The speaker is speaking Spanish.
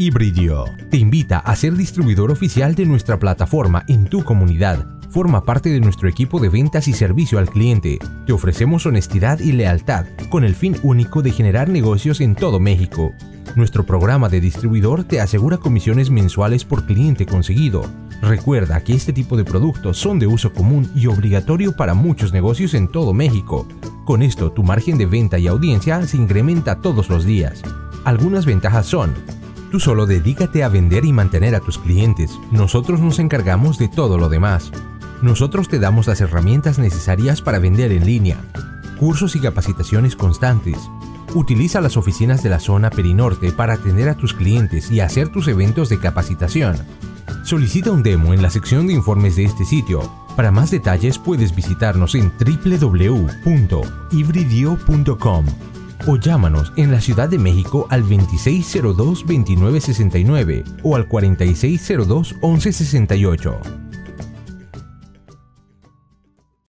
Hibridio te invita a ser distribuidor oficial de nuestra plataforma en tu comunidad. Forma parte de nuestro equipo de ventas y servicio al cliente. Te ofrecemos honestidad y lealtad con el fin único de generar negocios en todo México. Nuestro programa de distribuidor te asegura comisiones mensuales por cliente conseguido. Recuerda que este tipo de productos son de uso común y obligatorio para muchos negocios en todo México. Con esto, tu margen de venta y audiencia se incrementa todos los días. Algunas ventajas son Tú solo dedícate a vender y mantener a tus clientes. Nosotros nos encargamos de todo lo demás. Nosotros te damos las herramientas necesarias para vender en línea. Cursos y capacitaciones constantes. Utiliza las oficinas de la zona Perinorte para atender a tus clientes y hacer tus eventos de capacitación. Solicita un demo en la sección de informes de este sitio. Para más detalles puedes visitarnos en www.ibridio.com o llámanos en la Ciudad de México al 2602-2969 o al 4602-1168.